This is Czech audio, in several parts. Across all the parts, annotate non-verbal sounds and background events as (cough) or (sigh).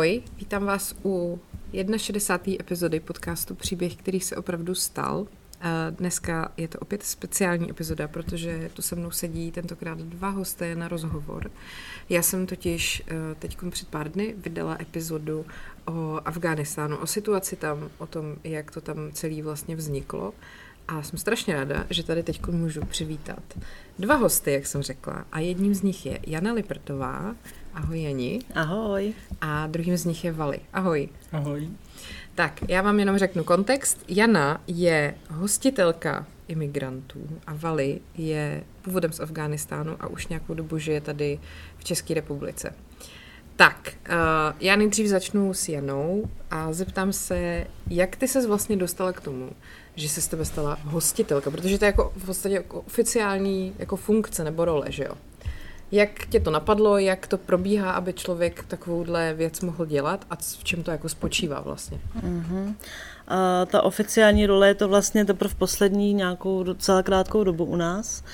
Ahoj, vítám vás u 61. epizody podcastu Příběh, který se opravdu stal. Dneska je to opět speciální epizoda, protože tu se mnou sedí tentokrát dva hosté na rozhovor. Já jsem totiž eh, teď před pár dny vydala epizodu o Afghánistánu, o situaci tam, o tom, jak to tam celý vlastně vzniklo. A jsem strašně ráda, že tady teď můžu přivítat dva hosty, jak jsem řekla. A jedním z nich je Jana Lipertová. Ahoj Jani. Ahoj. A druhým z nich je Vali. Ahoj. Ahoj. Tak, já vám jenom řeknu kontext. Jana je hostitelka imigrantů a Vali je původem z Afghánistánu a už nějakou dobu žije tady v České republice. Tak, uh, já nejdřív začnu s Janou a zeptám se, jak ty se vlastně dostala k tomu, že se z tebe stala hostitelka, protože to je jako v podstatě jako oficiální jako funkce nebo role, že jo? Jak tě to napadlo, jak to probíhá, aby člověk takovouhle věc mohl dělat a v čem to jako spočívá vlastně? Uh-huh. A ta oficiální role je to vlastně teprve poslední nějakou docela krátkou dobu u nás.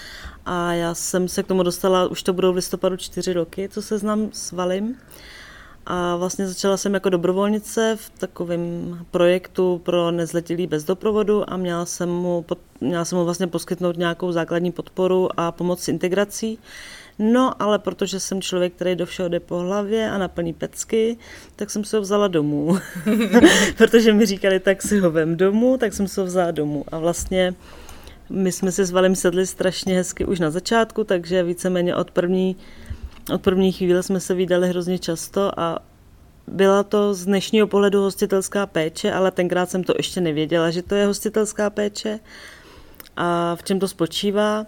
A já jsem se k tomu dostala, už to budou v listopadu čtyři roky, co se znám s Valim. A vlastně začala jsem jako dobrovolnice v takovém projektu pro nezletilý bez doprovodu a měla jsem mu, měla jsem mu vlastně poskytnout nějakou základní podporu a pomoc s integrací. No, ale protože jsem člověk, který do všeho jde po hlavě a naplní pecky, tak jsem se ho vzala domů. (laughs) (laughs) protože mi říkali, tak si ho vem domů, tak jsem se ho vzala domů. A vlastně my jsme si s Valem sedli strašně hezky už na začátku, takže víceméně od první, od první chvíle jsme se vydali hrozně často a byla to z dnešního pohledu hostitelská péče, ale tenkrát jsem to ještě nevěděla, že to je hostitelská péče a v čem to spočívá.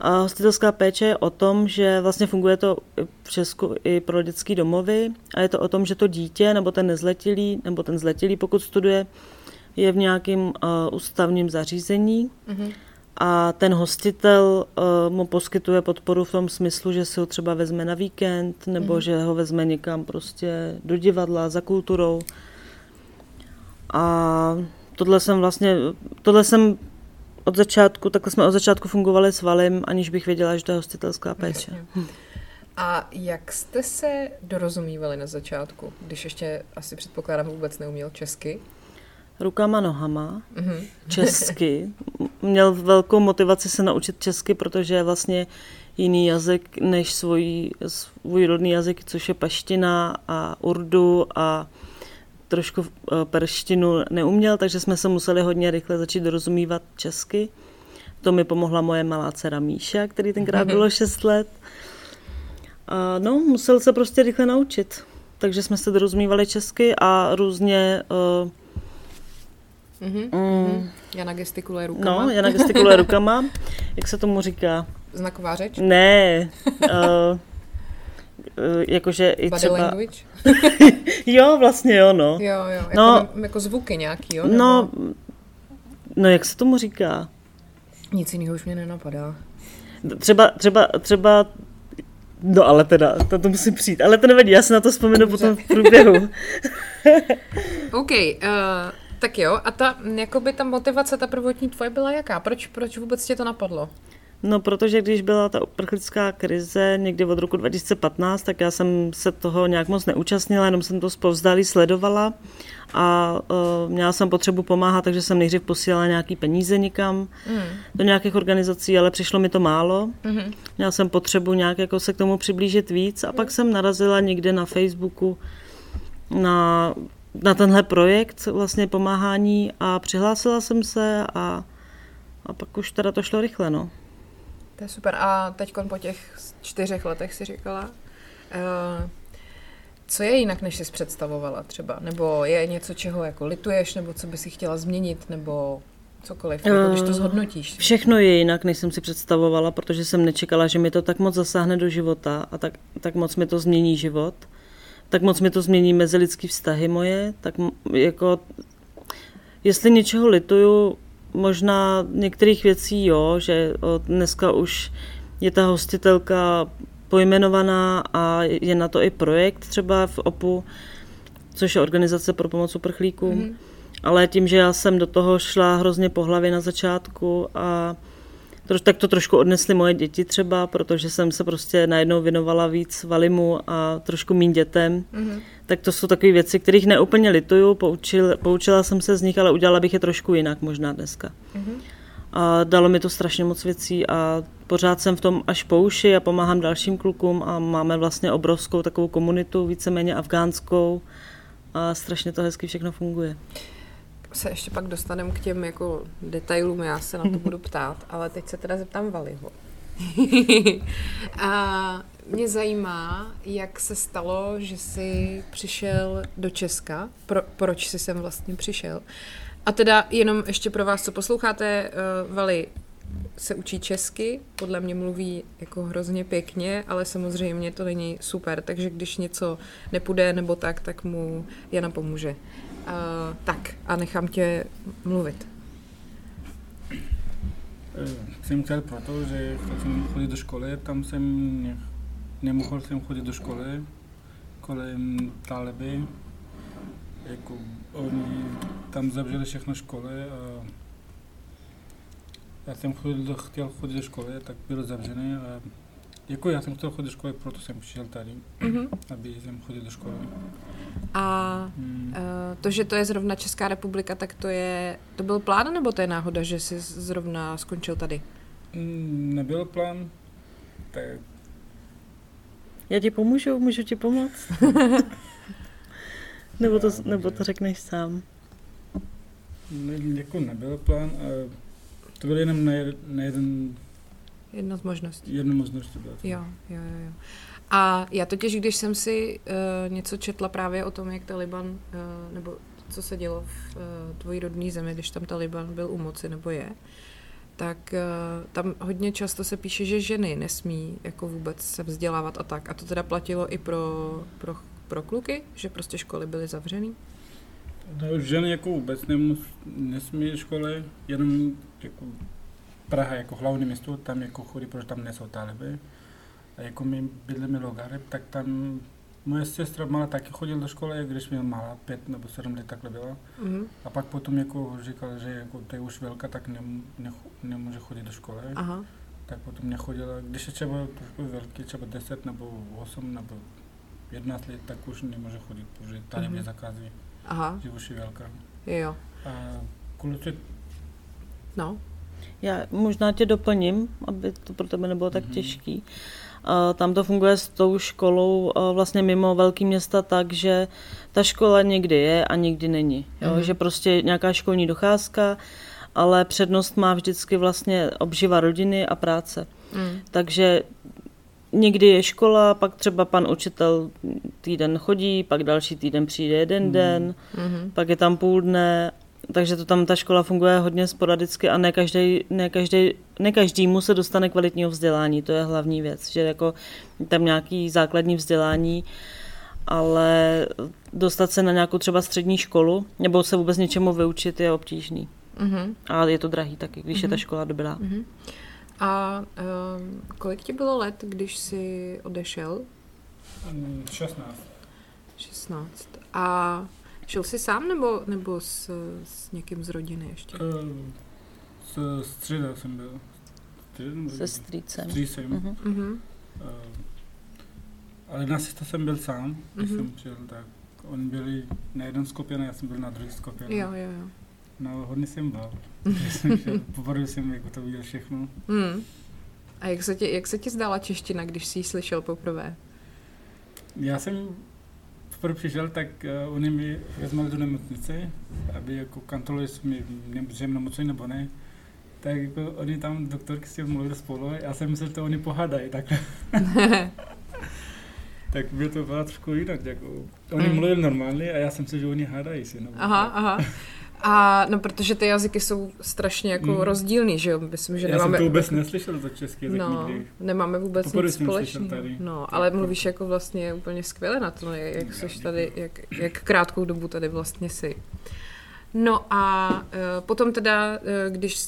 A hostitelská péče je o tom, že vlastně funguje to v Česku i pro dětské domovy a je to o tom, že to dítě nebo ten nezletilý, nebo ten zletilý, pokud studuje, je v nějakém uh, ústavním zařízení mm-hmm. A ten hostitel uh, mu poskytuje podporu v tom smyslu, že si ho třeba vezme na víkend nebo mm-hmm. že ho vezme někam prostě do divadla za kulturou. A tohle jsem vlastně, tohle jsem od začátku, takhle jsme od začátku fungovali s Valim, aniž bych věděla, že to je hostitelská péče. A jak jste se dorozumívali na začátku, když ještě asi předpokládám vůbec neuměl česky? Rukama, nohama, mm-hmm. česky. Měl velkou motivaci se naučit česky, protože je vlastně jiný jazyk než svůj, svůj rodný jazyk, což je paština a urdu a trošku eh, perštinu neuměl, takže jsme se museli hodně rychle začít dorozumívat česky. To mi pomohla moje malá dcera Míša, který tenkrát bylo 6 let. A no, musel se prostě rychle naučit. Takže jsme se dorozumívali česky a různě... Uh, mm-hmm. mm, Jana gestikuluje rukama. No, Jana gestikuluje rukama. (laughs) Jak se tomu říká? Znaková řeč? Ne. Uh, (laughs) jakože i Body třeba... language? (laughs) jo, vlastně jo, no. Jo, jo, jako, no, jako zvuky nějaký, jo? Nebo... No, no, jak se tomu říká? Nic jiného už mě nenapadá. Třeba, třeba, třeba No ale teda, to, to musím přijít. Ale to nevadí, já se na to vzpomenu Dobře. potom v průběhu. OK, uh, tak jo. A ta, jakoby ta motivace, ta prvotní tvoje byla jaká? Proč, proč vůbec tě to napadlo? No, protože když byla ta uprchlická krize někdy od roku 2015, tak já jsem se toho nějak moc neúčastnila, jenom jsem to zpovzdálí sledovala a uh, měla jsem potřebu pomáhat, takže jsem nejdřív posílala nějaký peníze někam mm. do nějakých organizací, ale přišlo mi to málo. Mm-hmm. Měla jsem potřebu nějak jako se k tomu přiblížit víc a mm. pak jsem narazila někde na Facebooku na, na tenhle projekt vlastně pomáhání a přihlásila jsem se a, a pak už teda to šlo rychle, no. To je super. A teď po těch čtyřech letech si říkala, uh, co je jinak, než jsi představovala třeba? Nebo je něco, čeho jako lituješ, nebo co by si chtěla změnit, nebo cokoliv, jako když to eh, zhodnotíš? Všechno je jinak, než jsem si představovala, protože jsem nečekala, že mi to tak moc zasáhne do života a tak, tak moc mi to změní život. Tak moc mi to změní mezilidský vztahy moje, tak jako jestli něčeho lituju, možná některých věcí jo, že dneska už je ta hostitelka pojmenovaná a je na to i projekt třeba v OPU, což je organizace pro pomoc uprchlíkům. Mm-hmm. Ale tím, že já jsem do toho šla hrozně po hlavě na začátku a Troš, tak to trošku odnesly moje děti třeba, protože jsem se prostě najednou věnovala víc Valimu a trošku mým dětem. Mm-hmm. Tak to jsou takové věci, kterých neúplně lituju, poučil, poučila jsem se z nich, ale udělala bych je trošku jinak možná dneska. Mm-hmm. A dalo mi to strašně moc věcí a pořád jsem v tom až po uši a pomáhám dalším klukům a máme vlastně obrovskou takovou komunitu, víceméně afgánskou a strašně to hezky všechno funguje se ještě pak dostaneme k těm jako detailům, já se na to budu (laughs) ptát, ale teď se teda zeptám Valiho. (laughs) a mě zajímá, jak se stalo, že jsi přišel do Česka, pro, proč jsi sem vlastně přišel. A teda jenom ještě pro vás, co posloucháte, uh, Vali se učí česky, podle mě mluví jako hrozně pěkně, ale samozřejmě to není super, takže když něco nepůjde nebo tak, tak mu Jana pomůže. Uh, tak a nechám tě mluvit. Eh, jsem chtěl proto, že jsem chodit do školy, tam jsem ne, nemohl jsem chodit do školy kolem Taleby. Jako oni tam zavřeli všechno školy a já jsem chodil, chtěl chodit do školy, tak bylo zavřené a jako já jsem chtěl chodit do školy, proto jsem přišel tady, mm-hmm. aby jsem chodil do školy. A hmm. uh, to, že to je zrovna Česká republika, tak to je, to byl plán nebo to je náhoda, že jsi zrovna skončil tady? Mm, nebyl plán, tak... Já ti pomůžu, můžu ti pomoct? (laughs) nebo, to, nebo to řekneš sám? Ne, jako nebyl plán, to byl jenom na, na jeden... Jedna z možností. Jedna možnost to byla. Jo, jo, jo. jo. A já totiž, když jsem si uh, něco četla právě o tom, jak Taliban, uh, nebo co se dělo v uh, tvojí rodné zemi, když tam Taliban byl u moci, nebo je, tak uh, tam hodně často se píše, že ženy nesmí jako vůbec se vzdělávat a tak. A to teda platilo i pro, pro, pro kluky, že prostě školy byly zavřený? No, ženy jako vůbec nemus, nesmí školy, jenom jako Praha jako hlavní město, tam jako chodí, protože tam nejsou taliby. A jako my bydlíme Logareb, tak tam moje sestra malá taky chodila do školy, když měla malá, pět nebo sedm let takhle byla. Mm-hmm. A pak potom jako říkal, že jako to je už velká, tak ne, ne, nemůže chodit do školy. Aha. Tak potom nechodila, když je třeba trošku velký, třeba 10 nebo 8 nebo 11 let, tak už nemůže chodit, protože tady mm-hmm. je zakazí, Aha. že už je velká. Jo. A kluci... No. Já možná tě doplním, aby to pro tebe nebylo tak mm-hmm. těžký. Tam to funguje s tou školou vlastně mimo velký města tak, že ta škola někdy je a někdy není. Jo? Mm-hmm. Že prostě nějaká školní docházka, ale přednost má vždycky vlastně obživa rodiny a práce. Mm. Takže někdy je škola, pak třeba pan učitel týden chodí, pak další týden přijde jeden mm. den, mm-hmm. pak je tam půl dne takže to tam ta škola funguje hodně sporadicky a ne, každý, ne, každý, ne každému se dostane kvalitního vzdělání, to je hlavní věc, že jako tam nějaký základní vzdělání, ale dostat se na nějakou třeba střední školu nebo se vůbec něčemu vyučit je obtížný. Mm-hmm. A je to drahý taky, když mm-hmm. je ta mhm. škola dobrá. Mm-hmm. A um, kolik ti bylo let, když jsi odešel? 16. 16. A Šel jsi sám nebo, nebo s, s někým z rodiny ještě? Uh, s středa jsem byl. Se strýcem. Strýcem. Uh-huh. Uh, ale na to jsem byl sám, když uh-huh. jsem přijel, tak oni byli na jeden skupin a já jsem byl na druhý skupin. Jo, jo, jo. No, hodně jsem bál. (laughs) Poprvé jsem jako to viděl všechno. Hmm. A jak se, ti, jak se ti zdála čeština, když jsi ji slyšel poprvé? Já jsem poprvé přišel, tak uh, oni mi vezmali do nemocnice, aby jako kontrolovali, jestli mi nemůžeme nemocný nebo ne. Tak jako oni tam, doktorky s tím mluvili spolu, já jsem myslel, že to oni pohádají, (laughs) tak. tak bylo to bylo trošku jinak, jako, oni mm. mluvili normálně a já jsem si, že oni hádají si. No. Aha, aha. (laughs) A no, protože ty jazyky jsou strašně jako mm. rozdílný, že jo? Myslím, že Já nemáme... jsem to vůbec neslyšel za český jazyk no, nikdy. nemáme vůbec Poprvé nic společného. No, ale mluvíš jako vlastně úplně skvěle na to, jak, jsi tady, jak, jak krátkou dobu tady vlastně jsi. No a uh, potom teda, uh, když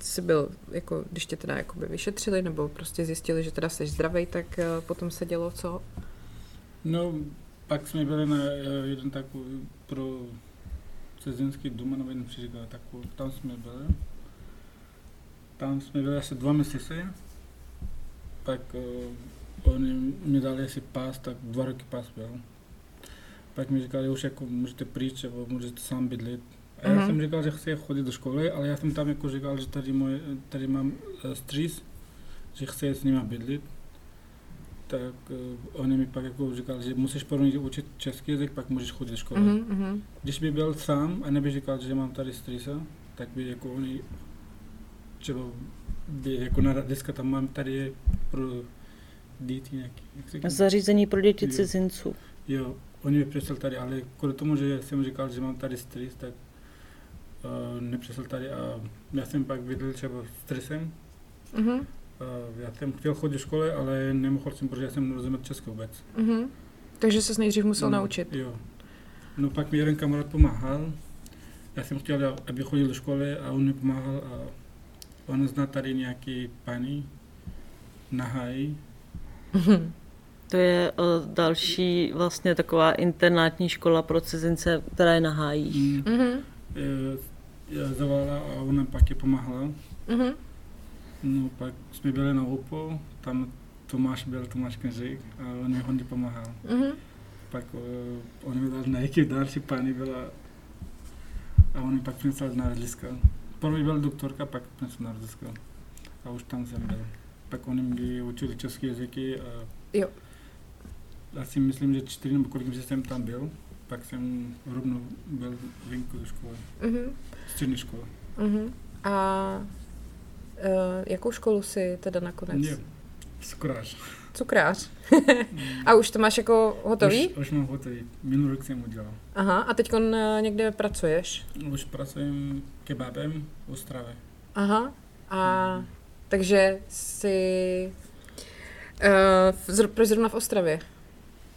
jsi byl, jako, když tě teda jakoby vyšetřili, nebo prostě zjistili, že teda jsi zdravý, tak uh, potom se dělo co? No, pak jsme byli na uh, jeden takový pro cizinský dům nebo jeden příklad, tak tam jsme byli. tam jsme byli asi dva měsíce, pak uh, oni mi dali asi pás, tak dva roky pás byl. Pak mi říkali, už jako můžete pryč, nebo můžete sám bydlet. A já Mhm. jsem říkal, že chci chodit do školy, ale já jsem tam jako říkal, že tady, můj, tady mám uh, strýc, že chci s nimi bydlet. Tak uh, oni mi pak jako říkali, že musíš první učit český jazyk, pak můžeš chodit do školy. Mhm, mhm. Když by byl sám a neby říkal, že mám tady strýsa, tak by jako oni třeba by jako na dneska tam mám tady pro děti nějaký, jak? Zařízení pro děti Jo. cizinců. Jo, oni by přišel tady, ale kvůli tomu, že jsem říkal, že mám tady strýs, tak uh, nepřišel tady a já jsem pak viděl třeba stresem. Mhm, Uh, já jsem chtěl chodit do školy, ale nemohl jsem, protože já jsem nerozuměl česky vůbec. mhm. Takže se nejdřív musel No, naučit. Jo. No pak mi jeden kamarád pomáhal. Já jsem chtěl, aby chodil do školy a on mi pomáhal a on zná tady nějaký paní na háji. Mhm. To je o, další vlastně taková internátní škola pro cizince, která je na hájí. Mm. Mhm, Je, je zavolala a on nám pak je pomáhala. mhm. No pak jsme byli na OPO, tam Tomáš byl, Tomáš Knežík a on mi hodně pomáhal. Mhm. Pak uh, on mi dal nějaký další paní byla a on mi pak přinesl na rodliska. První byl doktorka, pak přinesl na rodliska. A už tam jsem byl. Pak oni mi učili české jazyky a Jo. já si myslím, že čtyři nebo kolik jsem tam byl. Pak jsem rovnou byl venku do školy, Mhm. střední školy. Mhm. A jakou školu si teda nakonec? Jo, skráš. Cukrář. (laughs) A už to máš jako hotový? Už, už mám hotový. Minulý rok jsem udělal. Aha, a teď někde pracuješ? Už pracujem kebabem v Ostravě. Aha, a takže si... Uh, zr- proč zrovna v Ostravě?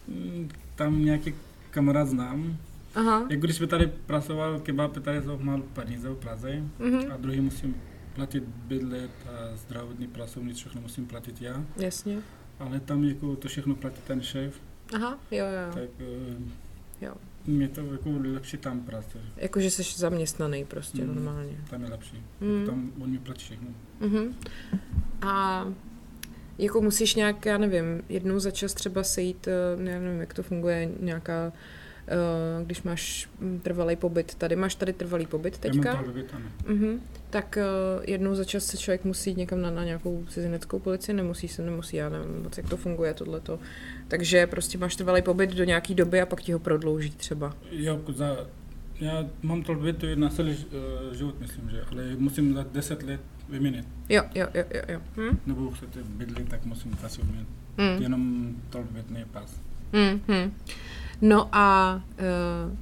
Mm, Tam nějaký kamarád znám. Aha, Jako když jsme tady pracoval kebab, tady jsou málo peníze v Praze mhm, a druhý musím platit bydlet a zdravotní pracovní, všechno musím platit já. jasně. Ale tam jako to všechno platí ten šéf, Aha, jo, jo. tak eh, Jo. mě to jako lepší tam práce. Jakože jsi zaměstnaný prostě Mm. normálně. Tam je lepší. Mm. Tam on mi platí všechno. Mhm. A jako musíš nějak, já nevím, jednou za čas třeba sejít, eh, já nevím, jak to funguje, nějaká, eh, když máš mm, trvalý pobyt tady, máš tady trvalý pobyt teďka? Mhm. Tak uh, jednou za čas se člověk musí jít někam na, na nějakou cizineckou policii, nemusí se, nemusí, já nevím moc, jak to funguje tohleto. Takže prostě máš trvalý pobyt do nějaký doby a pak ti ho prodlouží třeba. Jo, za, já mám je na celý uh, život, myslím, že, ale musím za 10 let vyměnit. Jo, jo, jo, jo. jo. Hm? Nebo chcete bydlet, tak musím zase vyměnit. Hm. Jenom je pas. Hm, hm. No a uh,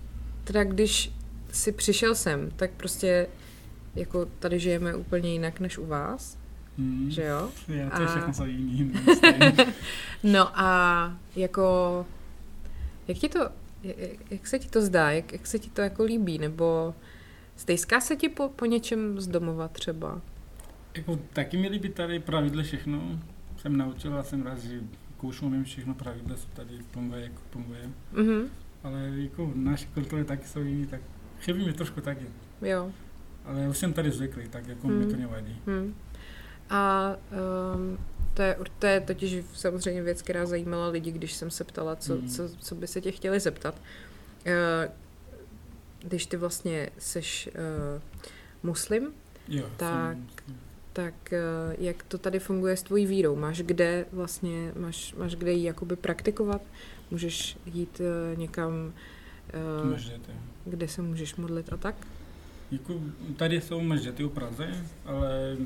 teda když si přišel sem, tak prostě jako tady žijeme úplně jinak než u vás, Hmm. že jo? Já to A- všechno jsou jiný. (laughs) No a jako, jak ti to, jak, se ti to zdá, jak, jak se ti to jako líbí, nebo stejská se ti po, po něčem z domova třeba? jako, taky mi líbí tady pravidla všechno. Jsem naučil a jsem rád, že už umím všechno pravidla, jsou tady funguje, jako funguje. Mhm, Ale jako naše kultury taky jsou jiný, tak chybí mi trošku taky. jo. Ale už jsem tady zvyklý, tak jako mi to Hmm. nevadí. Hm. A um, to, je, to je totiž samozřejmě věc, která zajímala lidi, když jsem se ptala, co, Hmm. co, co by se tě chtěli zeptat. Uh, když ty vlastně seš uh, muslim, Jo, Tak. jsem, tak uh, jak to tady funguje s tvojí vírou? Máš kde vlastně, máš, máš kde ji jakoby praktikovat? Můžeš jít uh, někam, uh, Můžete. kde se můžeš modlit a tak? Jako, tady jsou mešity v Praze, ale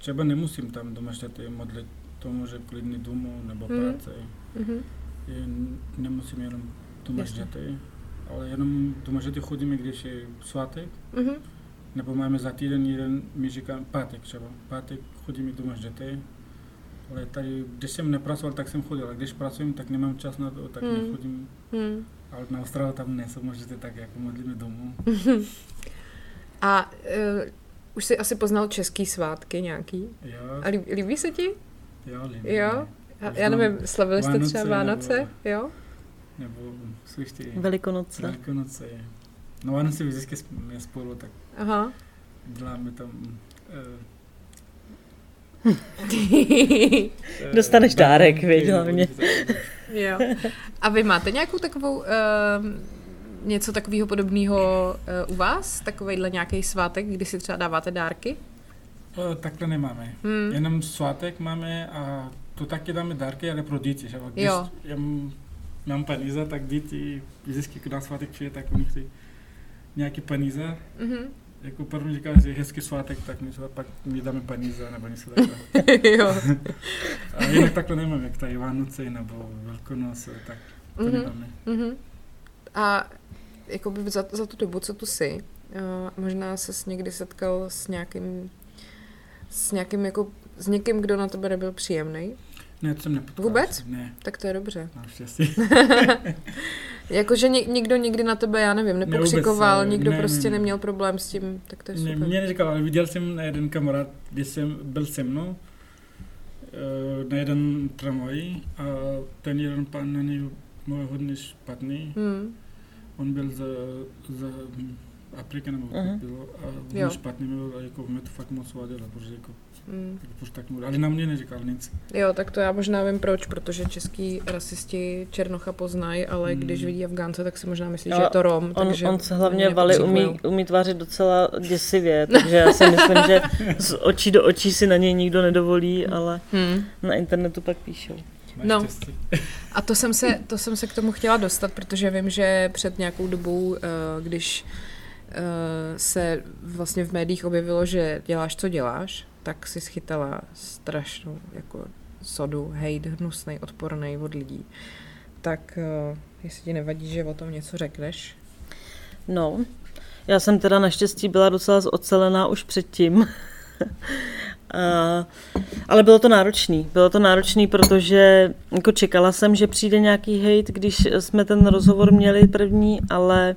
třeba nemusím tam do mešity modlit. To může klidně domů nebo Hmm. práce. Mhm. Je, nemusím jenom do mešity, ale jenom do mešity chodíme, když je svátek, Mhm. Nebo máme za týden jeden, my říkám pátek třeba. Pátek chodíme do mešity, ale tady, když jsem nepracoval, tak jsem chodil, a když pracuji, tak nemám čas na to, tak Hmm. nechodím. Hmm. Ale na Austrálii tam nejsou možná tak, jako modlíme domů. (laughs) A uh, už jsi asi poznal český svátky nějaký? Jo, A líbí, líbí se ti? jo, líbí. Jo? Já, Už já nevím, slavili jste třeba Vánoce nebo- Jo? Nebo slyš ty Velikonoce. Velikonoce. No Vánoce vždycky jsme spolu, tak Aha. děláme tam eh, (laughs) Dostaneš dárek, něco takového. jo. A vy máte nějakou takovou, uh, něco takového podobného uh, u vás? Takovejhle nějaký svátek, kdy si třeba dáváte dárky? Eh, Takhle nemáme. Hmm. Jenom svátek máme a to taky dáme dárky, ale pro děti. Že? Když Jo. já mám peníze, tak děti vždycky, když na svátek přijde, tak oni chtějí nějaký peníze. Mhm. Jako první říká, že je hezký svátek, tak my třeba pak mi dáme peníze nebo něco (laughs) takové. jo. A jinak takhle nemáme, jak tady Vánoce nebo Velkonoc, tak to Mhm. nemáme. Mhm. A jakoby za, za tu dobu, co tu jsi, uh, možná se někdy setkal s nějakým, s nějakým jako, s někým, kdo na tebe nebyl příjemný, Ne, to jsem nepotkal. Vůbec? Ne, tak to je dobře. naštěstí. (laughs) Jakože ni, nikdo nikdy na tebe, já nevím, nepokřikoval, vůbec, nikdo ne, prostě ne, ne. neměl problém s tím, tak to je Ne, super. mě neříkal, ale viděl jsem na jeden kamarád, když jsem byl se mnou, eh, na jeden tramvaj a ten jeden pán na něj byl hodně špatný. Hmm. On byl z, z Afriky nebo uh-huh. bylo a hodně špatný byl a jako mě to fakt moc vadilo, protože jako, Tak mluvil. Ale na mě neříkal nic. Jo, tak to já možná vím proč, protože český rasisti Černocha poznají, ale Hmm. když vidí Afgánce, tak si možná myslí, Jo, že je to Rom. On, takže on se hlavně Vali umí, umí tvářit docela děsivě, takže já si myslím, že z očí do očí si na něj nikdo nedovolí, ale Hmm. na internetu pak píšou. No. A to jsem, se, to jsem se k tomu chtěla dostat, protože vím, že před nějakou dobou, eh, když eh, se vlastně v médiích objevilo, že děláš, co děláš, tak si schytala strašnou jako sodu, hejt, hnusnej, odporný od lidí. Tak eh, jestli ti nevadí, že o tom něco řekneš. No, já jsem teda naštěstí byla docela ocelená už předtím. (laughs) A, ale bylo to náročný. Bylo to náročný, protože jako čekala jsem, že přijde nějaký hate, když jsme ten rozhovor měli první, ale a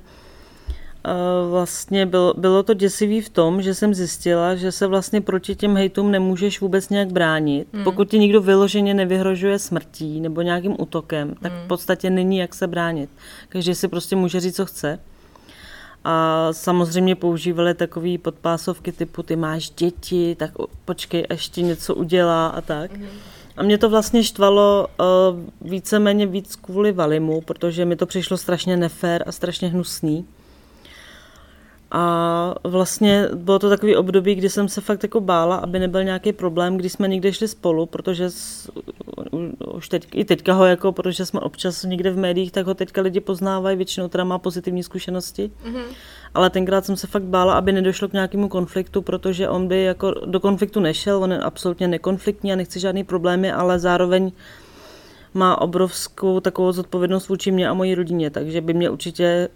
vlastně bylo, bylo to děsivý v tom, že jsem zjistila, že se vlastně proti těm hejtům nemůžeš vůbec nějak bránit. Hmm. Pokud ti někdo vyloženě nevyhrožuje smrtí nebo nějakým útokem, tak Hmm. v podstatě není jak se bránit. Každý si prostě může říct, co chce. A samozřejmě používali takové podpásovky typu ty máš děti, tak počkej, až ti něco udělá a tak. A mě to vlastně štvalo uh, víceméně víc kvůli Valimu, protože mi to přišlo strašně nefér a strašně hnusný. A vlastně bylo to takový období, kdy jsem se fakt jako bála, aby nebyl nějaký problém, když jsme někde šli spolu, protože s, už teď, i teďka ho jako, protože jsme občas někde v médiích, tak ho teďka lidi poznávají, většinou teda má pozitivní zkušenosti. Mhm. Ale tenkrát jsem se fakt bála, aby nedošlo k nějakému konfliktu, protože on by jako do konfliktu nešel, on je absolutně nekonfliktní a nechce žádný problémy, ale zároveň má obrovskou takovou zodpovědnost vůči mě a mojí rodině, takže by mě určitě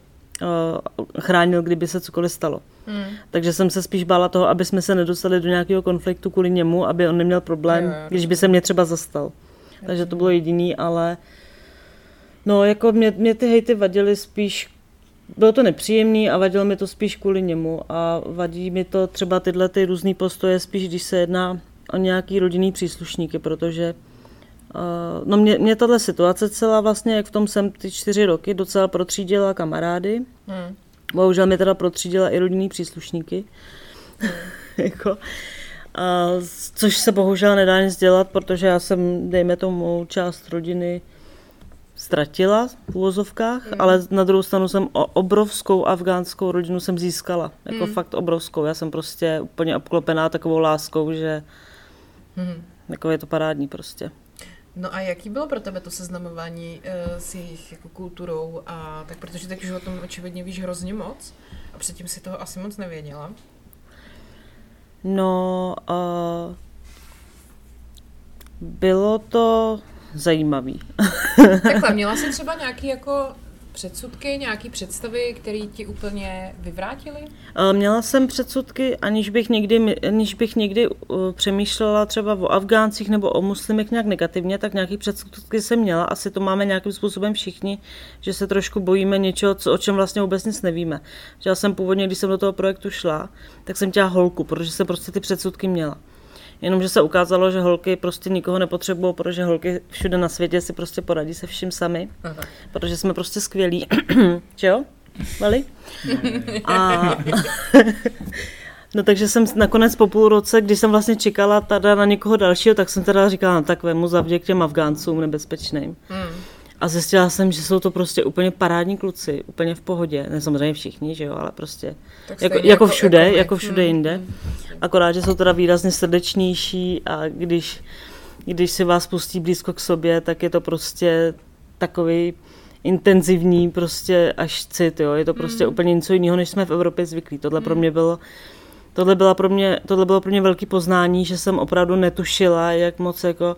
chránil, kdyby se cokoliv stalo. Hmm. Takže jsem se spíš bála toho, aby jsme se nedostali do nějakého konfliktu kvůli němu, aby on neměl problém, Jo, jo, když by se mě třeba zastal. Takže to bylo jediný, ale no jako mě, mě ty hejty vadily spíš, bylo to nepříjemný a vadilo mi to spíš kvůli němu a vadí mi to třeba tyhle ty různý postoje spíš, když se jedná o nějaký rodinný příslušníky, protože no mě, mě tahle situace celá vlastně, jak v tom jsem ty čtyři roky, docela protřídila kamarády. Hmm. Bohužel mi teda protřídila i rodinný příslušníky. (laughs) jako, a, což se bohužel nedá nic dělat, protože já jsem, dejme tomu, část rodiny ztratila v úvozovkách, Mm. ale na druhou stranu jsem o obrovskou afgánskou rodinu jsem získala. Jako Mm. fakt obrovskou. Já jsem prostě úplně obklopená takovou láskou, že Hmm. jako je to parádní prostě. No a jaký bylo pro tebe to seznamování uh, s jejich jako kulturou a tak, protože teď už o tom očividně víš hrozně moc a předtím si toho asi moc nevěděla. No, uh, bylo to zajímavý. (laughs) Takhle, měla jsi třeba nějaký jako předsudky, nějaký představy, které ti úplně vyvrátily? Měla jsem předsudky, aniž bych někdy, aniž bych někdy uh, přemýšlela třeba o Afgáncích nebo o muslimech nějak negativně, tak nějaký předsudky jsem měla. Asi to máme nějakým způsobem všichni, že se trošku bojíme něčeho, co, o čem vlastně vůbec nic nevíme. Já jsem původně, když jsem do toho projektu šla, tak jsem chtěla holku, protože jsem prostě ty předsudky měla. Jenomže se ukázalo, že holky prostě nikoho nepotřebují, protože holky všude na světě si prostě poradí se vším sami, protože jsme prostě skvělí. (clears throat) že jo? Vali? A, (laughs) No takže jsem nakonec po půl roce, když jsem vlastně čekala teda na někoho dalšího, tak jsem teda říkala, no, tak vemu zavděk těm Afgáncům nebezpečným. Hmm. A zjistila jsem, že jsou to prostě úplně parádní kluci, úplně v pohodě. Ne samozřejmě všichni, že jo, ale prostě jako, jako, jako všude, jako, jako všude hmm. jinde. Hmm. Akorát, že jsou teda výrazně srdečnější a když, když si vás pustí blízko k sobě, tak je to prostě takový intenzivní prostě až cit, jo. Je to prostě hmm. úplně něco jiného, než jsme v Evropě zvyklí. Tohle hmm. pro mě bylo tohle, byla pro mě, tohle bylo pro mě velký poznání, že jsem opravdu netušila, jak moc, jako,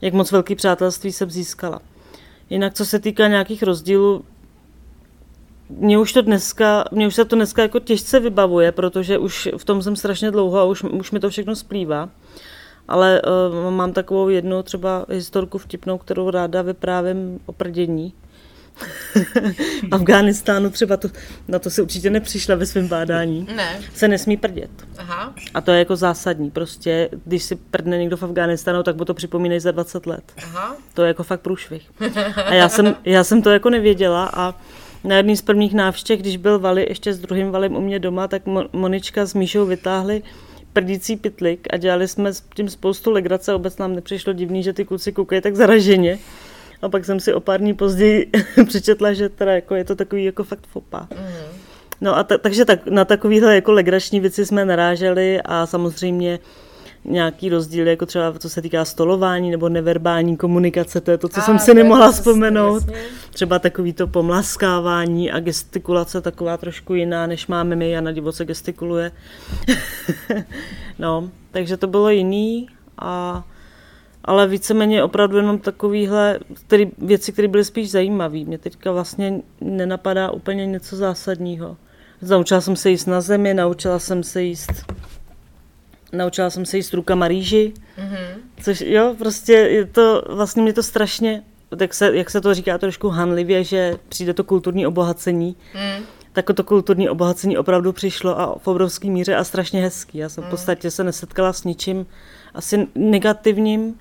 jak moc velký přátelství jsem získala. Jinak, co se týká nějakých rozdílů, mě už to dneska, mě už se to dneska jako těžce vybavuje, protože už v tom jsem strašně dlouho a už, už mi to všechno splývá. Ale uh, mám takovou jednu třeba historku vtipnou, kterou ráda vyprávím o prdění. (laughs) Afghánistánu třeba to, na to si určitě nepřišla ve svém bádání. Ne. Se nesmí prdět. Aha. A to je jako zásadní. Prostě, když si prdne někdo v Afghánistánu, tak mu to připomínej za 20 let. Aha. To je jako fakt průšvih. A já jsem, já jsem to jako nevěděla a na jedný z prvních návštěv, když byl Vali ještě s druhým Valem u mě doma, tak Monička s Míšou vytáhli prdící pitlik a dělali jsme s tím spoustu legrace. Vůbec nám nepřišlo divný, že ty kluci koukají tak zaraženě. A pak jsem si o pár dní později (laughs) přečetla, že teda jako je to takový jako fakt fopa. Mm. No a ta, takže tak, na takovýhle jako legrační věci jsme naráželi a samozřejmě nějaký rozdíl, jako třeba co se týká stolování nebo neverbální komunikace, to je to, co a, jsem si nemohla vzpomenout. Jasně. Třeba takový to pomlaskávání a gestikulace taková trošku jiná, než máme my, a na divoce gestikuluje. (laughs) no, takže to bylo jiný a ale víceméně opravdu jenom takovýhle který, věci, které byly spíš zajímavé. Mě teďka vlastně nenapadá úplně něco zásadního. Naučila jsem se jíst na zemi, naučila jsem se jíst naučila jsem se jíst rukama rýži, mm-hmm. což jo, prostě je to, vlastně mě to strašně, tak se, jak se to říká trošku hanlivě, že přijde to kulturní obohacení, mm. tak to kulturní obohacení opravdu přišlo a v obrovské míře a strašně hezký. Já jsem mm. v podstatě se nesetkala s ničím asi negativním,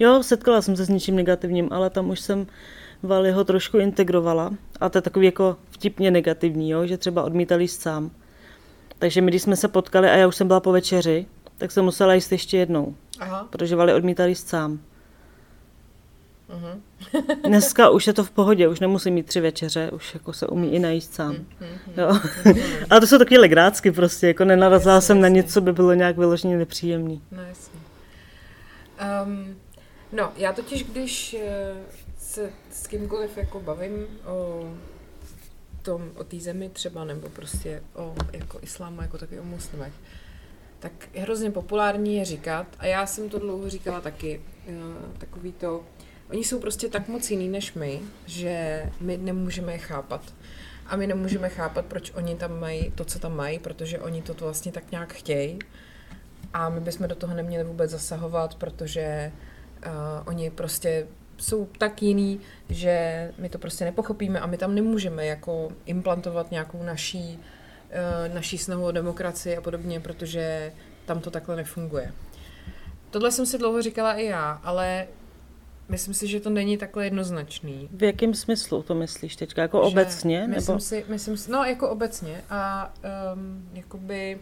Jo, setkala jsem se s něčím negativním, ale tam už jsem Valiho trošku integrovala. A to je takový jako vtipně negativní, jo, že třeba odmítali jíst sám. Takže my, když jsme se potkali a já už jsem byla po večeři, tak jsem musela jíst ještě jednou. Aha. Protože Vali odmítali jíst sám. Uh-huh. (laughs) Dneska už je to v pohodě, už nemusím mít tři večeře, už jako se umí i najíst sám. Uh-huh. Jo. (laughs) Ale to jsou taky legrácky prostě, jako nenarazila jsem jasný. na něco, co by bylo nějak vyloženě nepříjemný. No jasně. Um, No, já totiž, když eh, se s kýmkoliv jako bavím o tom, o té zemi třeba, nebo prostě o jako islámu, jako taky o muslimech, tak je hrozně populární je říkat, a já jsem to dlouho říkala taky, eh, takový to, oni jsou prostě tak moc jiný než my, že my nemůžeme je chápat. A my nemůžeme chápat, proč oni tam mají to, co tam mají, protože oni to vlastně tak nějak chtějí. A my bychom do toho neměli vůbec zasahovat, protože Uh, oni prostě jsou tak jiný, že my to prostě nepochopíme a my tam nemůžeme jako implantovat nějakou naší, uh, naší snahu o demokracii a podobně, protože tam to takhle nefunguje. Tohle jsem si dlouho říkala i já, ale myslím si, že to není takhle jednoznačný. V jakém smyslu to myslíš teďka? Jako že obecně? Myslím nebo? si, myslím si, no jako obecně a um, jakoby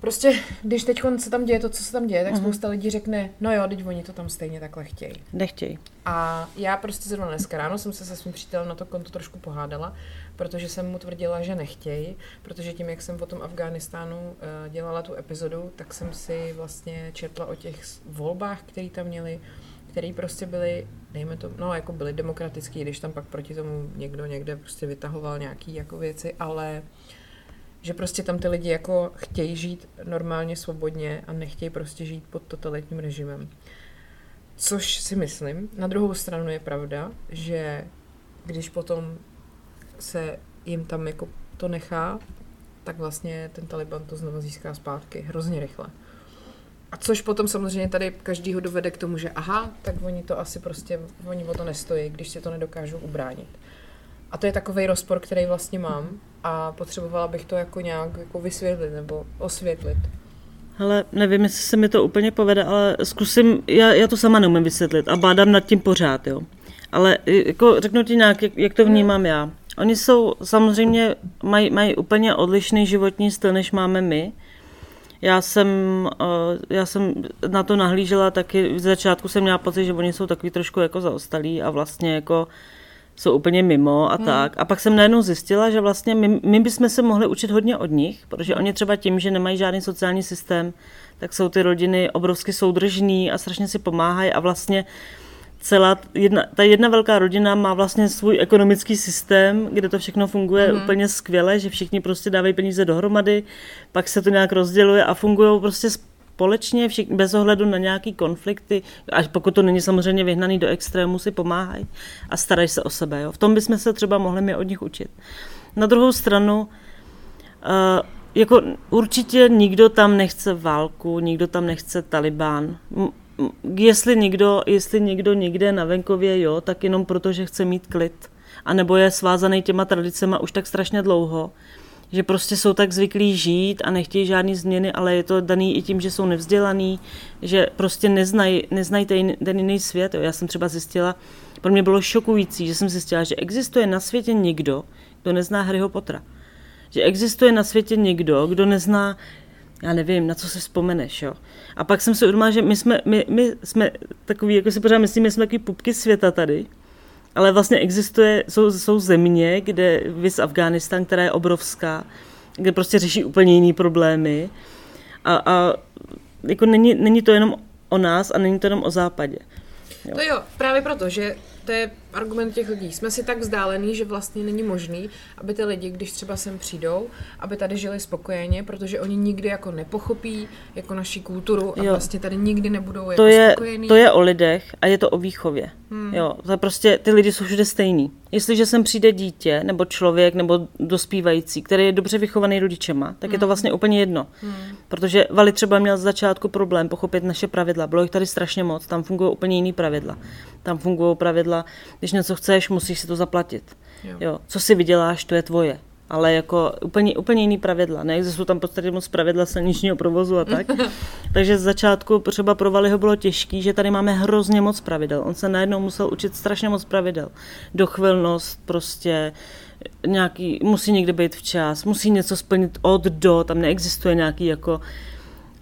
Prostě, když teď se tam děje to, co se tam děje, tak uh-huh. spousta lidí řekne, no jo, teď oni to tam stejně takhle chtějí. Nechtějí. A já prostě zrovna dneska ráno jsem se se svým přítelem na to konto trošku pohádala, protože jsem mu tvrdila, že nechtějí, protože tím, jak jsem po tom Afghánistánu uh, dělala tu epizodu, tak jsem si vlastně četla o těch volbách, které tam měli, které prostě byly, dejme to, no jako byly demokratický, když tam pak proti tomu někdo někde prostě vytahoval nějaký jako věci, ale že prostě tam ty lidi jako chtějí žít normálně svobodně a nechtějí prostě žít pod totalitním režimem. Což si myslím. Na druhou stranu je pravda, že když potom se jim tam jako to nechá, tak vlastně ten Taliban to znovu získá zpátky hrozně rychle. A což potom samozřejmě tady každýho dovede k tomu, že aha, tak oni to asi prostě, oni o to nestojí, když si to nedokážou ubránit. A to je takový rozpor, který vlastně mám a potřebovala bych to jako nějak jako vysvětlit nebo osvětlit. Ale nevím, jestli se mi to úplně povede, ale zkusím, já, já to sama neumím vysvětlit a bádám nad tím pořád, jo. Ale jako řeknu ti nějak, jak, jak to vnímám já. Oni jsou samozřejmě, mají, mají úplně odlišný životní styl, než máme my. Já jsem, uh, já jsem na to nahlížela taky, v začátku jsem měla pocit, že oni jsou takový trošku jako zaostalí a vlastně jako jsou úplně mimo a hmm. tak. A pak jsem najednou zjistila, že vlastně my, my bychom se mohli učit hodně od nich, protože oni třeba tím, že nemají žádný sociální systém, tak jsou ty rodiny obrovsky soudržní a strašně si pomáhají a vlastně celá jedna, ta jedna velká rodina má vlastně svůj ekonomický systém, kde to všechno funguje mm. úplně skvěle, že všichni prostě dávají peníze dohromady, pak se to nějak rozděluje a fungují prostě společně, všichni, bez ohledu na nějaký konflikty, až pokud to není samozřejmě vyhnaný do extrému, si pomáhají a starají se o sebe. Jo. V tom bychom se třeba mohli my od nich učit. Na druhou stranu, uh, jako určitě nikdo tam nechce válku, nikdo tam nechce Taliban. Jestli někdo, jestli někdo někde na venkově, jo, tak jenom proto, že chce mít klid. A nebo je svázaný těma tradicemi už tak strašně dlouho, že prostě jsou tak zvyklí žít a nechtějí žádné změny, ale je to daný i tím, že jsou nevzdělaný, že prostě neznají, neznají ten, ten jiný svět. Jo. Já jsem třeba zjistila, pro mě bylo šokující, že jsem zjistila, že existuje na světě někdo, kdo nezná Harryho Pottera. Že existuje na světě někdo, kdo nezná já nevím, na co se vzpomeneš, jo. A pak jsem si uvědomila, že my jsme, my, my jsme takový, jako si pořád myslím, my jsme takový pupky světa tady, ale vlastně existuje, jsou, jsou země, kde vys Afghánistán, která je obrovská, kde prostě řeší úplně jiný problémy a, a jako není, není to jenom o nás a není to jenom o západě. Jo. To jo, právě proto, že to je argument těch lidí. Jsme si tak vzdálený, že vlastně není možný, aby ty lidi, když třeba sem přijdou, aby tady žili spokojeně, protože oni nikdy jako nepochopí jako naši kulturu a jo. vlastně tady nikdy nebudou to jako je, spokojení. To je o lidech a je to o výchově. Hmm. Jo, to prostě ty lidi jsou všude stejný. Jestliže sem přijde dítě, nebo člověk, nebo dospívající, který je dobře vychovaný rodičema, tak hmm. je to hmm. vlastně úplně jedno. Hmm. Protože Vali třeba měl z začátku problém pochopit naše pravidla. Bylo jich tady strašně moc, tam fungují úplně jiný pravidla. Tam fungují pravidla, když něco chceš, musíš si to zaplatit. Jo. Jo. Co si vyděláš, to je tvoje. Ale jako úplně, úplně jiný pravidla. Neexistují tam podstatě moc pravidla silničního provozu a tak. (laughs) Takže z začátku třeba pro Valiho bylo těžký, že tady máme hrozně moc pravidel. On se najednou musel učit strašně moc pravidel. Dochvilnost prostě, nějaký, musí někde být včas, musí něco splnit od do, tam neexistuje nějaký jako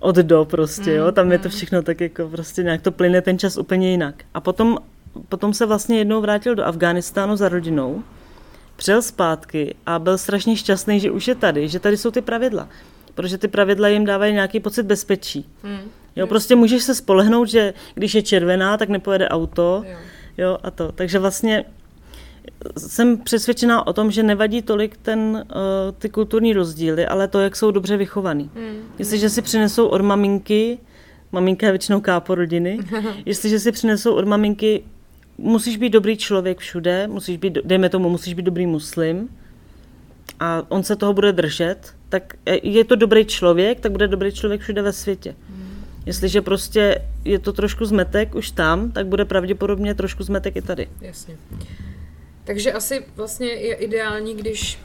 od do prostě, jo, tam je to mm. všechno tak jako prostě nějak to plyne ten čas úplně jinak. A potom potom se vlastně jednou vrátil do Afghánistánu za rodinou, přijel zpátky a byl strašně šťastný, že už je tady, že tady jsou ty pravidla. Protože ty pravidla jim dávají nějaký pocit bezpečí. Hmm. Jo, prostě můžeš se spolehnout, že když je červená, tak nepojede auto. Jo. jo a to. Takže vlastně jsem přesvědčená o tom, že nevadí tolik ten, uh, ty kulturní rozdíly, ale to, jak jsou dobře vychovaný. Hmm. Jestliže si přinesou od maminky, maminka je většinou kápo rodiny, (laughs) jestliže si přinesou od maminky musíš být dobrý člověk všude, musíš být, dejme tomu, musíš být dobrý muslim a on se toho bude držet, tak je to dobrý člověk, tak bude dobrý člověk všude ve světě. Hmm. Jestliže prostě je to trošku zmetek už tam, tak bude pravděpodobně trošku zmetek i tady. Jasně. Takže asi vlastně je ideální, když,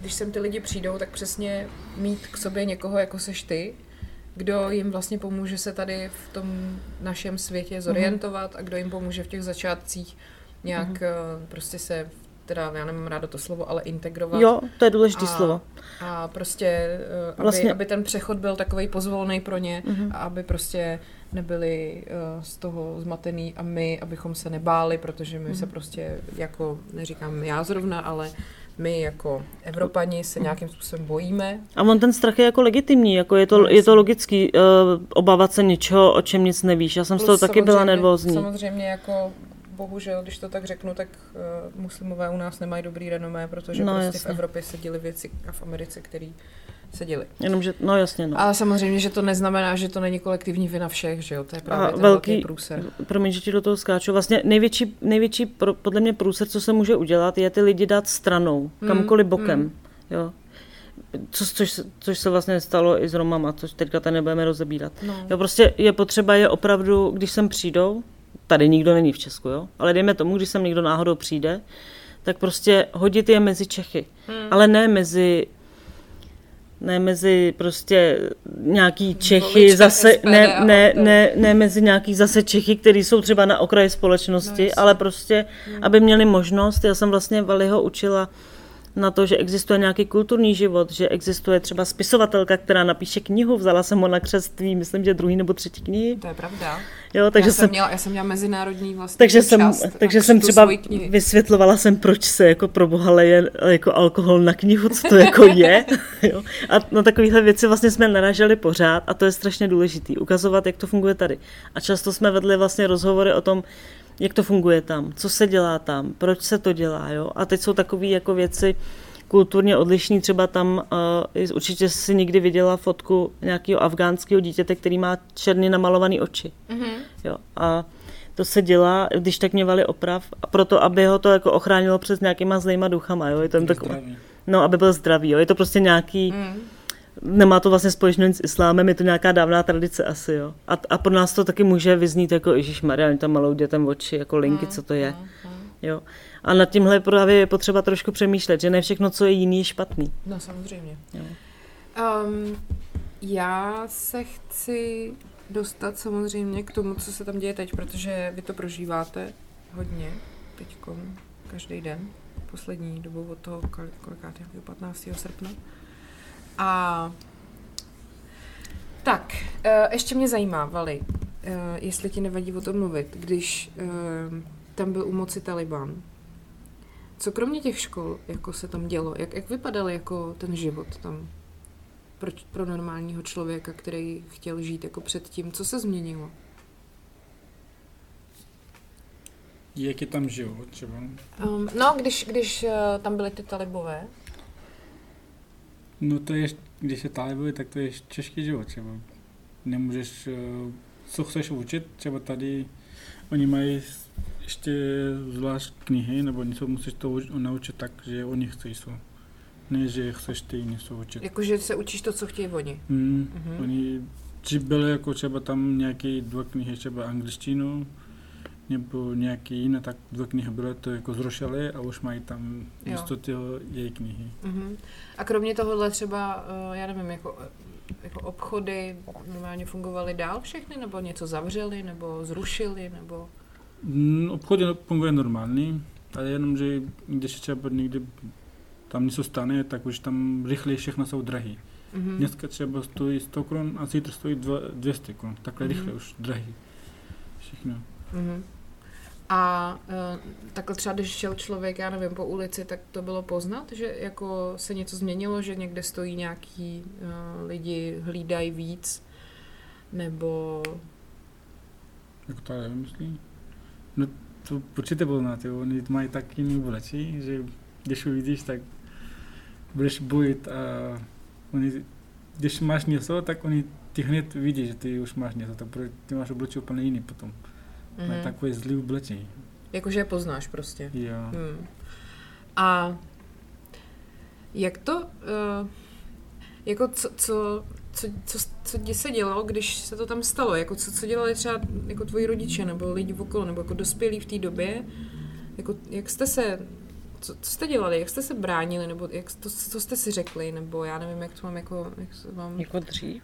když sem ty lidi přijdou, tak přesně mít k sobě někoho, jako seš ty, kdo jim vlastně pomůže se tady v tom našem světě mhm. zorientovat mm-hmm. a kdo jim pomůže v těch začátcích nějak mm-hmm. prostě se teda já nemám ráda to slovo, ale integrovat. Jo, to je důležité slovo. A prostě, eh, aby, vlastně... aby ten přechod byl takový pozvolný pro ně mm-hmm. a aby prostě nebyli uh, z toho zmatený a my, abychom se nebáli, protože my mm-hmm. se prostě, jako neříkám já zrovna, ale my jako Evropani se nějakým způsobem bojíme. A on ten strach je jako legitimní, jako je to, no, je to logický uh, obávat se něčeho, o čem nic nevíš. Já jsem Plus z toho taky byla nervózní. Samozřejmě jako bohužel, když to tak řeknu, tak uh, muslimové u nás nemají dobrý renomé, protože no, prostě jasně. v Evropě se děly věci a v Americe, které seděli. Jenomže, no jasně, no. Ale samozřejmě, že to neznamená, že to není kolektivní vina všech, že jo, to je právě a ten velký, velký průser. Promiň, že ti do toho skáču. Vlastně největší, největší pro, podle mě průser, co se může udělat, je ty lidi dát stranou, hmm, kamkoliv bokem, hmm. jo. Co, což, což se vlastně stalo i s Romama, což teďka tady nebudeme rozebírat. No. Jo, prostě je potřeba je opravdu, když sem přijdou, tady nikdo není v Česku, jo, ale dejme tomu, když sem někdo náhodou přijde, tak prostě hodit je mezi Čechy. Hmm. Ale ne mezi ne mezi prostě nějaký Čechy, Volička zase, ne, ne, ne, ne mezi nějaký zase Čechy, kteří jsou třeba na okraji společnosti, no, ale prostě, hmm. aby měli možnost, já jsem vlastně Valiho učila na to, že existuje nějaký kulturní život, že existuje třeba spisovatelka, která napíše knihu, vzala jsem ho na křeství, myslím, že druhý nebo třetí knihy. To je pravda. Jo, takže já, jsem jsem, měla, já jsem měla mezinárodní vlastně takže jsem, takže jsem třeba vysvětlovala jsem, proč se jako pro boha leje jako alkohol na knihu, co to jako je. (laughs) Jo. A na takovéhle věci vlastně jsme naraželi pořád a to je strašně důležitý, ukazovat, jak to funguje tady. A často jsme vedli vlastně rozhovory o tom, jak to funguje tam, co se dělá tam, proč se to dělá. Jo? A teď jsou takové jako věci kulturně odlišné. Třeba tam uh, určitě si někdy viděla fotku nějakého afgánského dítěte, který má černě namalované oči. Mhm. Jo? A to se dělá, když tak měvali oprav, a proto, aby ho to jako ochránilo před nějakýma zlejma duchama. Jo? Je to zdravý. no, aby byl zdravý. Jo? Je to prostě nějaký, Mm. Nemá to vlastně společného s islámem, je to nějaká dávná tradice asi, jo. A, a pro nás to taky může vyznít jako Ježíš Maria, oni tam malou dětem oči, jako linky, co to je, jo. A nad tímhle právě je potřeba trošku přemýšlet, že ne všechno, co je jiný, je špatný. No samozřejmě. Jo. Um, já se chci dostat samozřejmě k tomu, co se tam děje teď, protože vy to prožíváte hodně teďkom, každý den, poslední dobu od toho kol- kolikátého 15. srpna. A tak, eh, ještě mě zajímá, Vali, eh, jestli ti nevadí o tom mluvit, když eh, tam byl u moci Taliban. Co kromě těch škol, jako se tam dělo? Jak, jak vypadal jako ten život tam pro, pro normálního člověka, který chtěl žít jako předtím? Co se změnilo? Jak je tam život třeba? Um, no, když, když uh, tam byly ty talibové. No to je, když je talibové, tak to je těžký život třeba. Nemůžeš, eh, co chceš učit, třeba tady oni mají ještě zvlášť knihy, nebo něco musíš to uč- naučit tak, že oni chtějí co. Ne, že chceš ty něco učit. Jakože se učíš to, co chtějí oni. Hmm, Mhm. Oni, či byly jako třeba tam nějaké dva knihy, třeba angličtinu, nebo nějaké jiné, tak dva knihy byly, to jako zrušili a už mají tam místo její knihy. Mhm. A kromě tohohle třeba, uh, já nevím, jako, jako obchody normálně fungovaly dál všechny, nebo něco zavřeli, nebo zrušili, nebo... Mm, Obchod je- funguje normální, ale jenom, že když třeba někdy tam něco stane, tak už tam rychleji všechno jsou drahý. Mhm. Dneska třeba stojí 100 kron a zítra stojí dva- 200 kron. Takhle Mhm. rychle už drahý. Všechno. Mhm. A uh, takhle třeba, když šel člověk, já nevím, po ulici, tak to bylo poznat, že jako se něco změnilo, že někde stojí nějaký uh, lidi, hlídají víc, nebo... Jako to ale myslí? No to určitě poznáte, jo. oni mají tak jiný oblečí, že když uvidíš, tak budeš bojit a oni, když máš něco, tak oni ty hned vidí, že ty už máš něco, tak ty máš oblečí úplně jiný potom. Mají Mhm. takový zlý oblečí. Jakože je poznáš prostě. Jo. Hmm. A jak to, uh, jako co, co, co, co, co dě- se dělalo, když se to tam stalo? Jako co, co dělali třeba jako tvoji rodiče nebo lidi okolo, nebo jako dospělí v té době? Jako, jak jste se, co, co jste dělali, jak jste se bránili, nebo jak to, co jste si řekli, nebo já nevím, jak to mám jako, jak se vám... Jako dřív,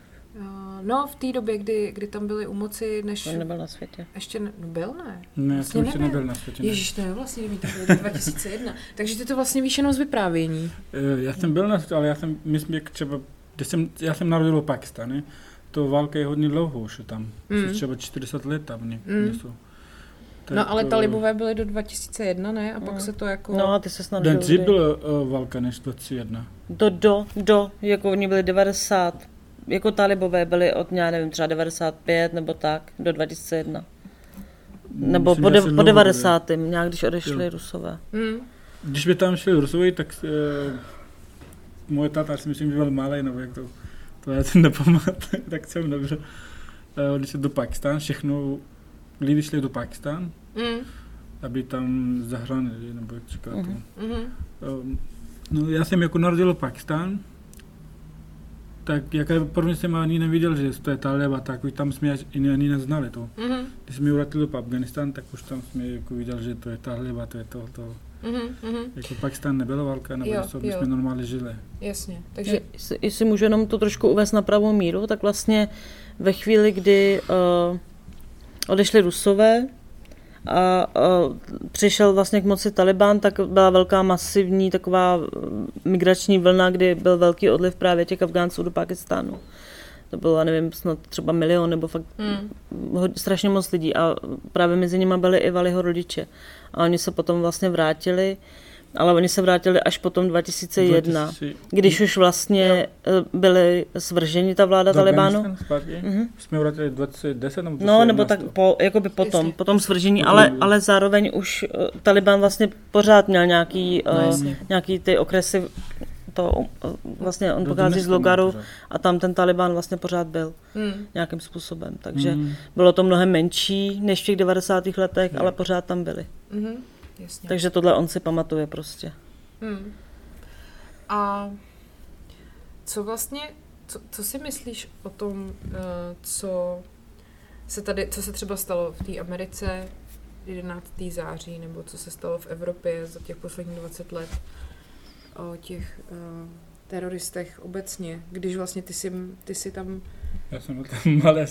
no, v té době, kdy, kdy tam byli u moci, než... on nebyl na světě. Ještě ne, no byl, ne? Ne, já Vlastně jsem ještě nebyl. nebyl na světě. ne. Ježíš, to je vlastně nevím, to bylo 2001. (laughs) Takže ty to vlastně víš jenom z vyprávění. Eh, Já jsem byl na světě, ale já jsem, myslím, jak třeba, když jsem, já jsem narodil v Pakistánu, to válka je hodně dlouho už je tam. Mm. Třeba 40 let tam ně, Mm. mm. něco. No ale eh, talibové byli do 2001, ne? A pak Mm. se to jako... No a ty se snad Den dřív byla uh, válka než 21. Do, do, do, jako oni byli 90, jako talibové byli od, já nevím, třeba 95 nebo tak, do 2001. Nebo Myslím, po, de, po dlouho 90. nějak když odešli Jo. Rusové. Mm. bude. Když by tam šli Rusové, tak uh, moje táta si myslím, že byl malý, nebo jak to, to já si nepamatuju, (laughs) tak jsem dobře. Uh, když šli do Pakistánu, všechno, lidi šli do Pakistánu, Mm. aby tam zahránili, nebo jak říkáte. Mhm. Mm. Um, no, já jsem jako narodil v Pakistán, tak jak prvně jsem ani neviděl, že to je Taleba, tak už tam jsme ani, ani neznali to. Mm. Když jsme vratili do Afganistán, tak už tam jsme jako viděli, že to je Taleba, to je to, to. Mm. Mm. Jako Pakistán nebyla válka, nebo Jo, něco, my jo. jsme normálně žili. Jasně. Takže... Jestli, jestli můžu jenom to trošku uvést na pravou míru, tak vlastně ve chvíli, kdy uh, odešli Rusové a, a přišel vlastně k moci Taliban, tak byla velká masivní taková migrační vlna, kdy byl velký odliv právě těch Afgánců do Pakistánu. To bylo, nevím, snad třeba milion nebo fakt hmm. strašně moc lidí a právě mezi nimi byli i Valiho rodiče. A oni se potom vlastně vrátili ale oni se vrátili až potom 2001, 2000... když už vlastně jo. Eh, byli svrženi ta vláda Talibánu. Mm-hmm. Jsme vrátili 2010 nebo No, nebo tak po, jakoby potom, Jestli. potom svržení, ale, ale zároveň už uh, Taliban vlastně pořád měl nějaký, uh, nějaký ty okresy, to uh, vlastně on pochází z Logaru a tam ten Taliban vlastně pořád byl hmm. nějakým způsobem, takže hmm. bylo to mnohem menší než v těch 90. letech, hmm. ale pořád tam byli. Hmm. Jasně. Takže tohle on si pamatuje prostě. Hmm. A co vlastně, co, co si myslíš o tom, uh, co se tady, co se třeba stalo v té Americe 11. září, nebo co se stalo v Evropě za těch posledních 20 let o těch uh, teroristech obecně, když vlastně ty jsi, ty jsi tam já jsem tam (laughs) malé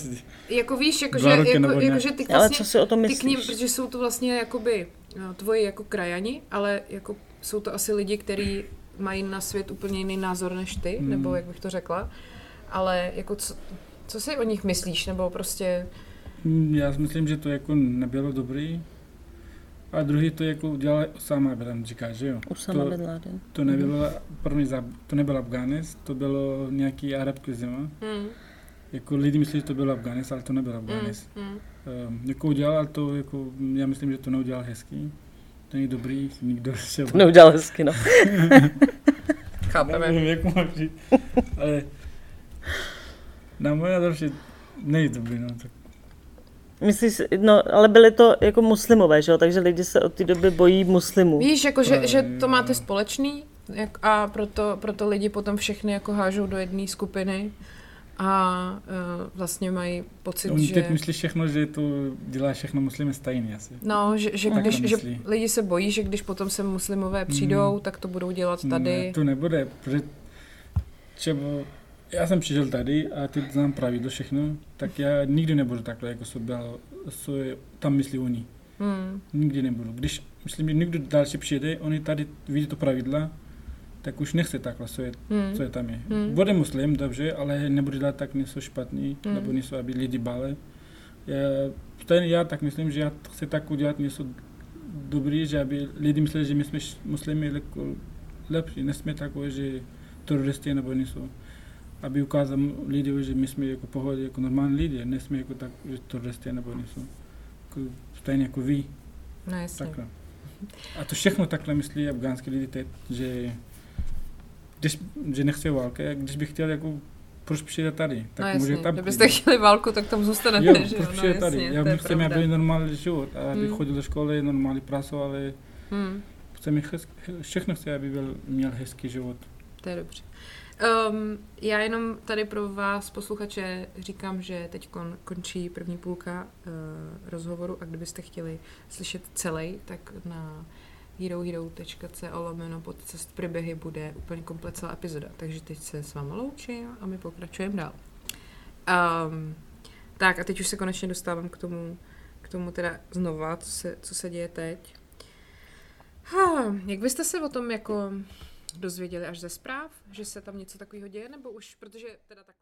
Jako víš, jako, že, jako, jako, že ty vlastně, Ale co si o tom myslíš? Ty k ním, protože jsou to vlastně jakoby no, tvoji jako krajani, ale jako jsou to asi lidi, kteří mají na svět úplně jiný názor než ty, hmm. nebo jak bych to řekla. Ale jako co, co si o nich myslíš, nebo prostě... Hmm, já si myslím, že to jako nebylo dobrý. A druhý to jako udělal Osama Bin říká, že jo? Osama to, Bin Laden. To nebylo, mm. první, to nebyl Afganist, to bylo nějaký arabský zima. Mm. Jako lidi myslí, že to byl Afganist, ale to nebyl Afganist. Mm. Mm. Um, jako udělal to, jako, já myslím, že to neudělal hezký. To není dobrý, nikdo se... To neudělal hezky, no. (laughs) Chápeme. Nevím, jak mám říct, ale na moje názor, že není dobrý, no. Tak. Myslíš, no, ale byly to jako muslimové, že jo? Takže lidi se od té doby bojí muslimů. Víš, jako, že, že to máte společný jak, a proto, proto lidi potom všechny jako hážou do jedné skupiny a uh, vlastně mají pocit, Oni že... teď myslí všechno, že to dělá všechno muslimy stejný asi. No, že, že, když, že lidi se bojí, že když potom se muslimové přijdou, mm. tak to budou dělat tady. Ne, to nebude, protože třeba já jsem přišel tady a teď znám pravidlo všechno, tak já nikdy nebudu takhle, jako co, bylo, co tam myslí oni. Hmm. Nikdy nebudu. Když myslím, že někdo další přijede, oni tady vidí to pravidla, tak už nechce takhle, co je, hmm. co je tam je. Hmm. Bude muslim, dobře, ale nebude dělat tak něco špatný, hmm. nebo něco, aby lidi báli. Já, ten já tak myslím, že já chci tak udělat něco dobrý, že aby lidi mysleli, že my jsme muslimy jako lepší, nesme takové, že teroristy nebo něco. Aby ukázal lidi, že my jsme jako pohodě, jako normální lidi, nesme jako tak, že teroristy nebo něco. Jako, stejně jako vy. No jasně. Takhle. A to všechno takhle myslí afgánský lidi teď, že když, že nechci války, když bych chtěl jako proč přijde tady? Tak no jasně, tam kdybyste chtěli válku, tak tam zůstanete, jo, (laughs) že proč jo? No, tady? Já bych chtěl, aby normální život, aby hmm. chodil do školy, normálně pracovali. Hmm. Chceme všechno chci, aby byl, měl hezký život. To je dobře. Um, já jenom tady pro vás, posluchače, říkám, že teď kon, končí první půlka uh, rozhovoru a kdybyste chtěli slyšet celý, tak na herohero.co lomeno podcast příběhy bude úplně komplet celá epizoda. Takže teď se s vámi loučím a my pokračujeme dál. Um, tak a teď už se konečně dostávám k tomu, k tomu teda znova, co se, co se děje teď. Ha, jak byste se o tom jako dozvěděli až ze zpráv, že se tam něco takového děje, nebo už, protože teda takhle.